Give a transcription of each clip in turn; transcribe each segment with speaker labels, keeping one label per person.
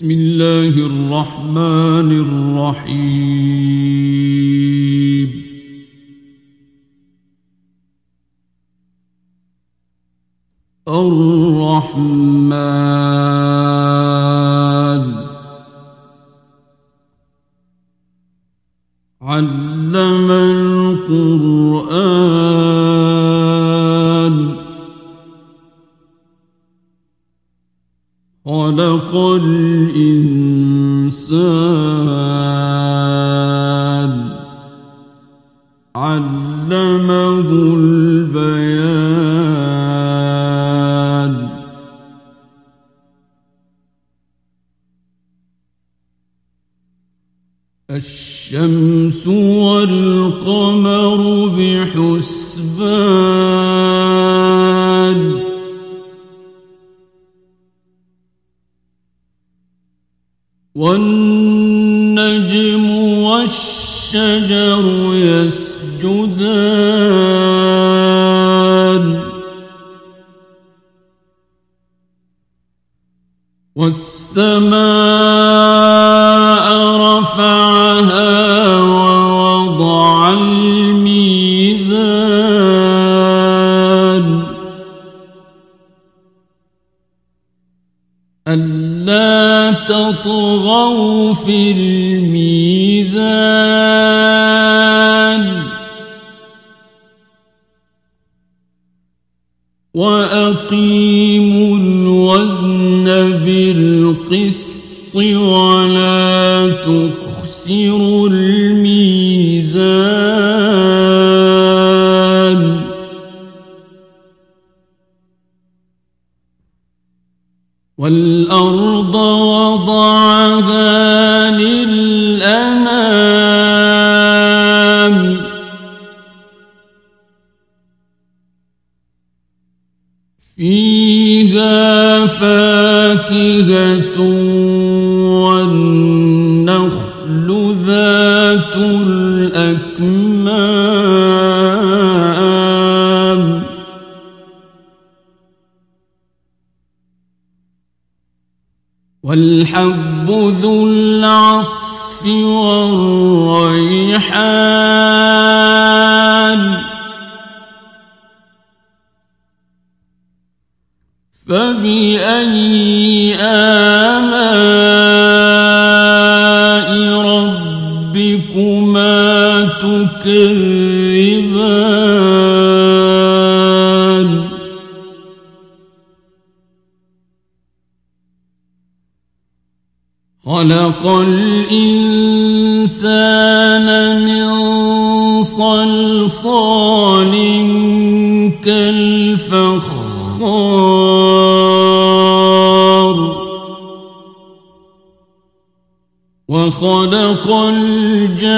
Speaker 1: بسم الله الرحمن الرحيم الرحمن علم القرآن خلق البيان الشمس والقمر بحسبان. والنجم والشجر يسجدان. ووضع الميزان. ألا تطغوا في الميزان. وأقيموا الوزن بالقسط ولا تخسروا الميزان والأرض وضعها للأنام فيها فاكهة والحب ذو العصف والريحان. فبأي آلاء ربكما تكذبان؟ خلق الإنسان من صلصال كالفخار. وخلق الجان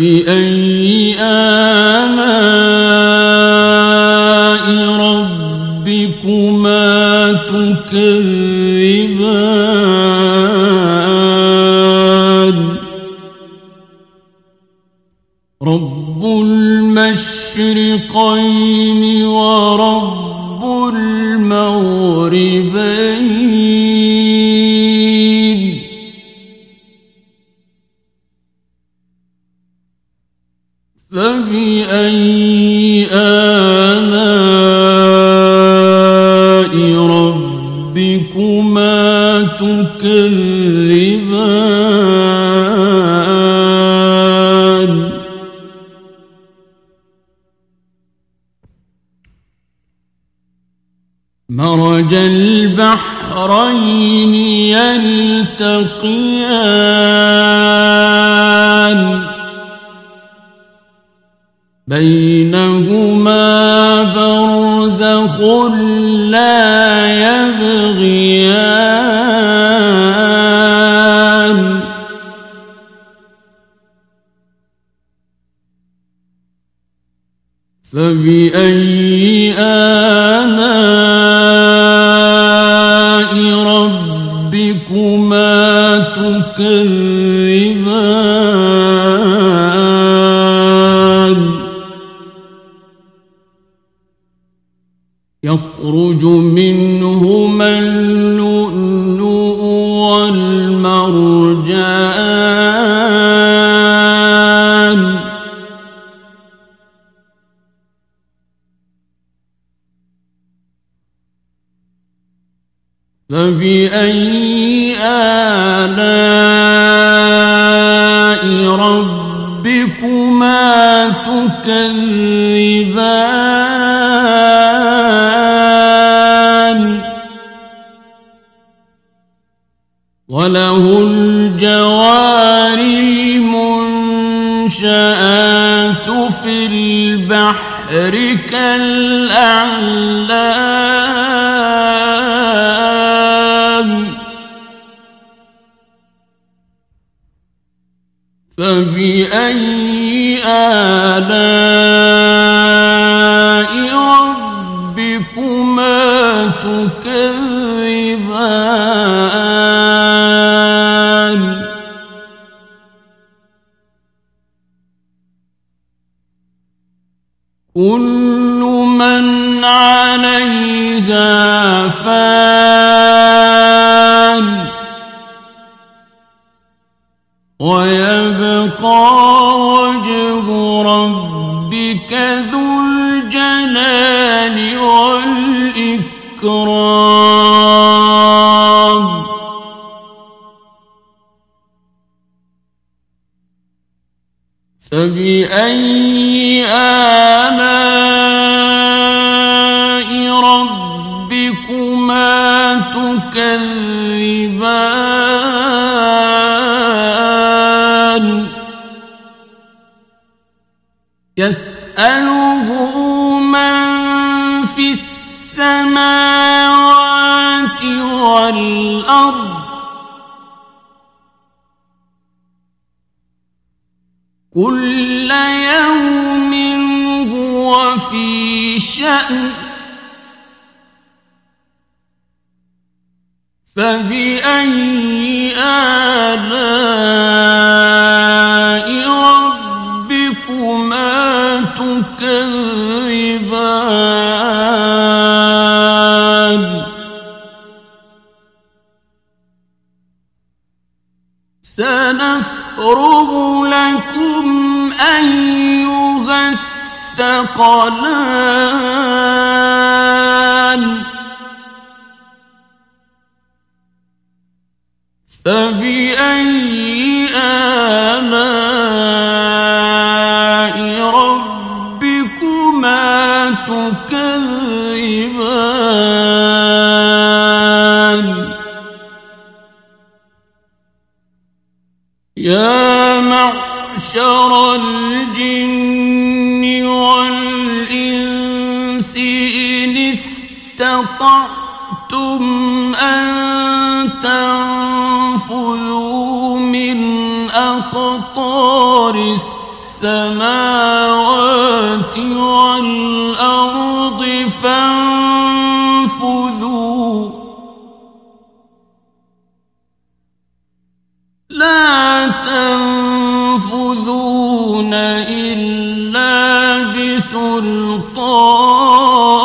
Speaker 1: فبأي آلاء ربكما تكذبان؟ رب المشرقين ورب المغربين مرج البحرين يلتقيان بينهما برزخ لا يبغيان فبأي تكذبان يخرج منهما اللؤلؤ فبأي آلاء ربكما تكذبان وله الجوار المنشآت في البحر كالأعلام فبأي آلاء ربكما تكذبان؟ كل من عليها فان ويبقى وجه ربك ذو الجلال والإكرام فبأي يسأله من في السماوات والأرض كل يوم هو في شأن فبأي آلاء تكذبان سنفرغ لكم أيها الثقلان. فبأي آلاء معشر الجن والإنس إن استطعتم أن تنفذوا من أقطار السماوات والأرض فانفذوا بسلطان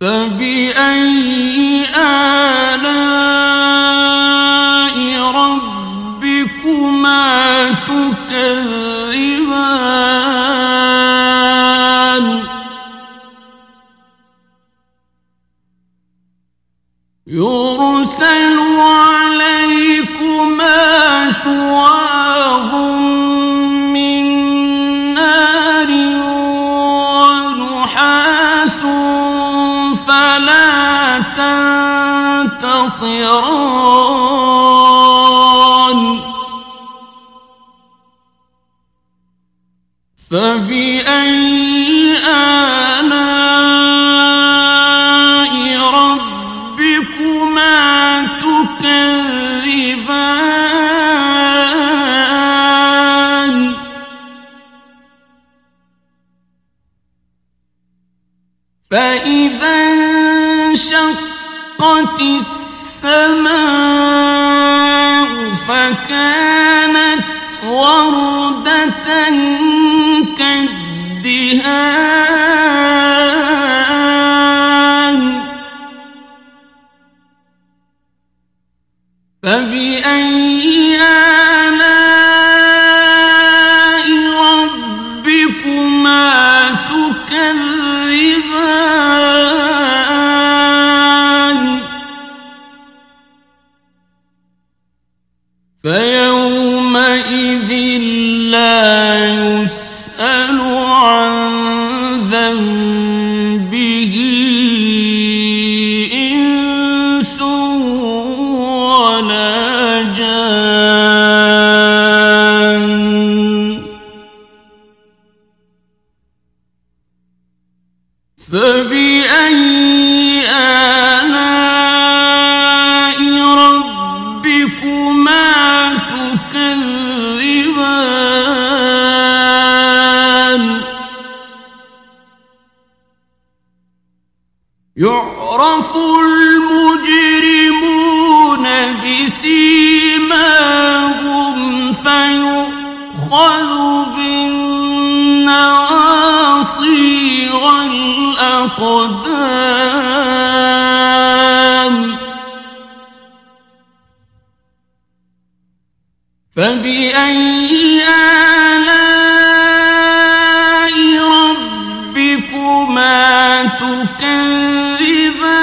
Speaker 1: فبأي آلاء ربكما تكذبان؟ تنتصران السماء فكانت وردة كالدهان. فبأي آلاء ربكما تكذبان؟ ربكما تكذبان يعرف المجرمون بسيماهم فيؤخذ بالنواصي والأقدام. فبأي آلاء ربكما تكذبان؟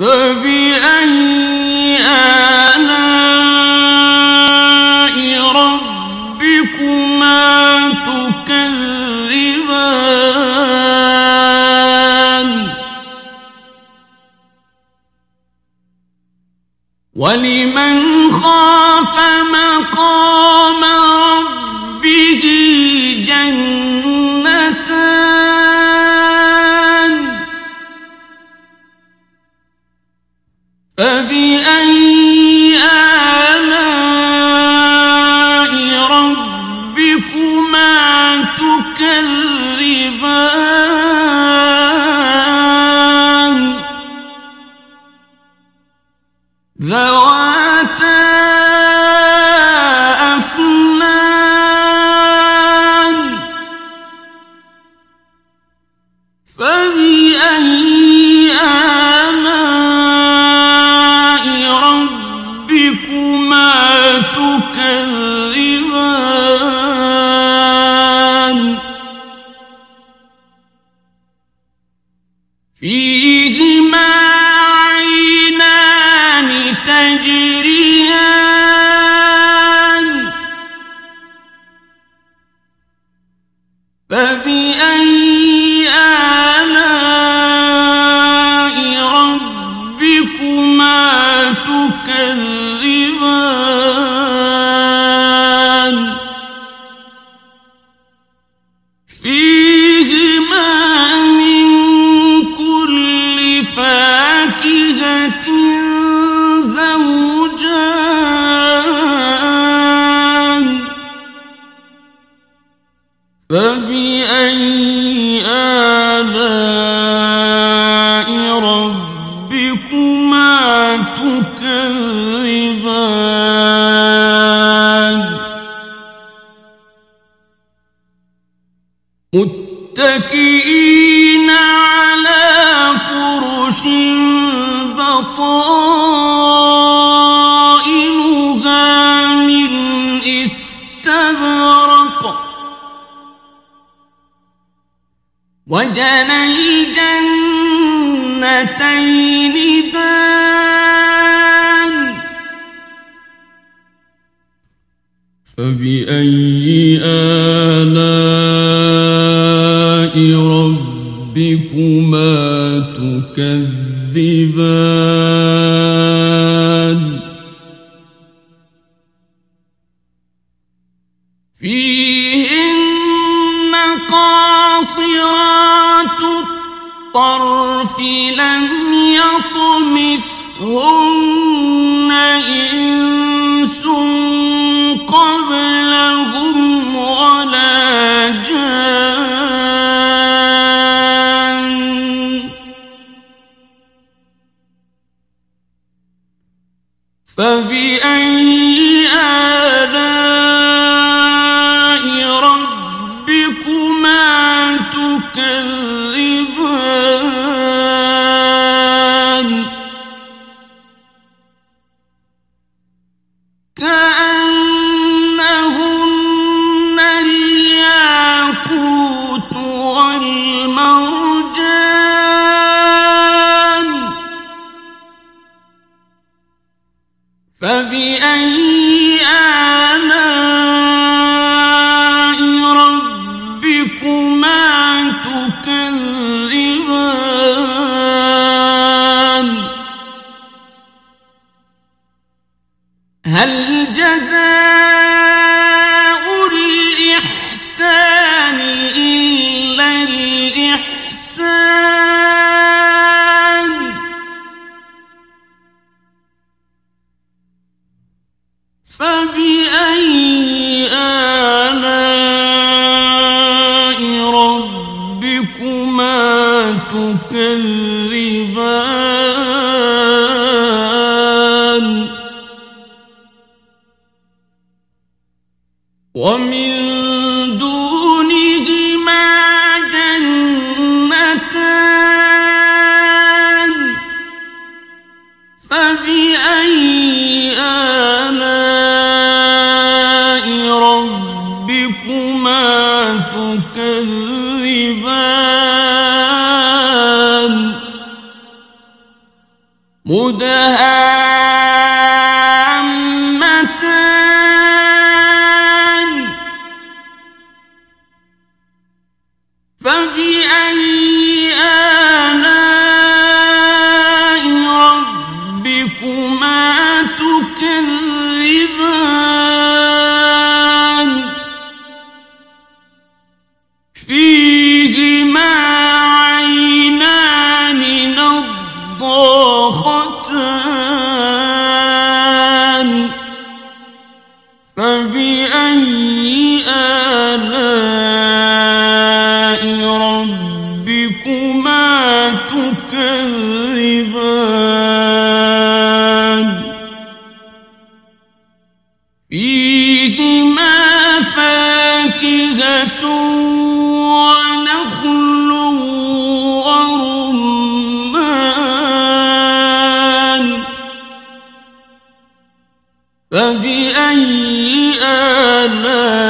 Speaker 1: Let me فبأي آلاء ربكما تكذبان متكئ وجنى الجنتين دان. فبأي آلاء ربكما تكذبان؟ Oh! ومن فبأي آلاء ربكما فيهما فاكهة ونخل ورمان. فبأي آلام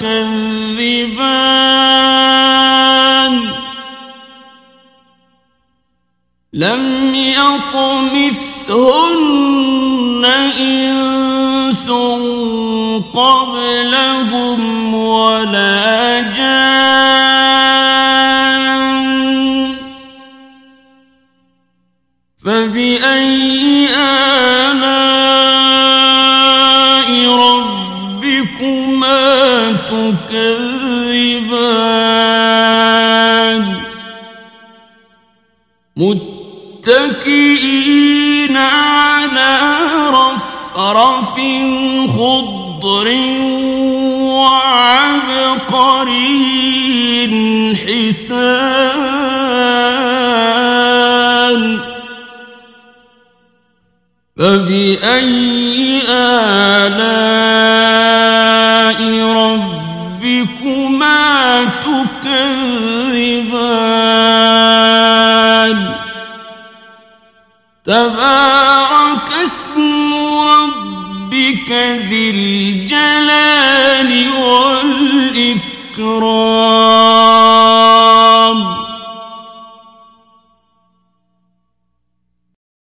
Speaker 1: تكذبان لم يطمثهن إنس قبلهم ولا جان متكئين على رفرف خضر وعبقري حسان. فبأي آلاء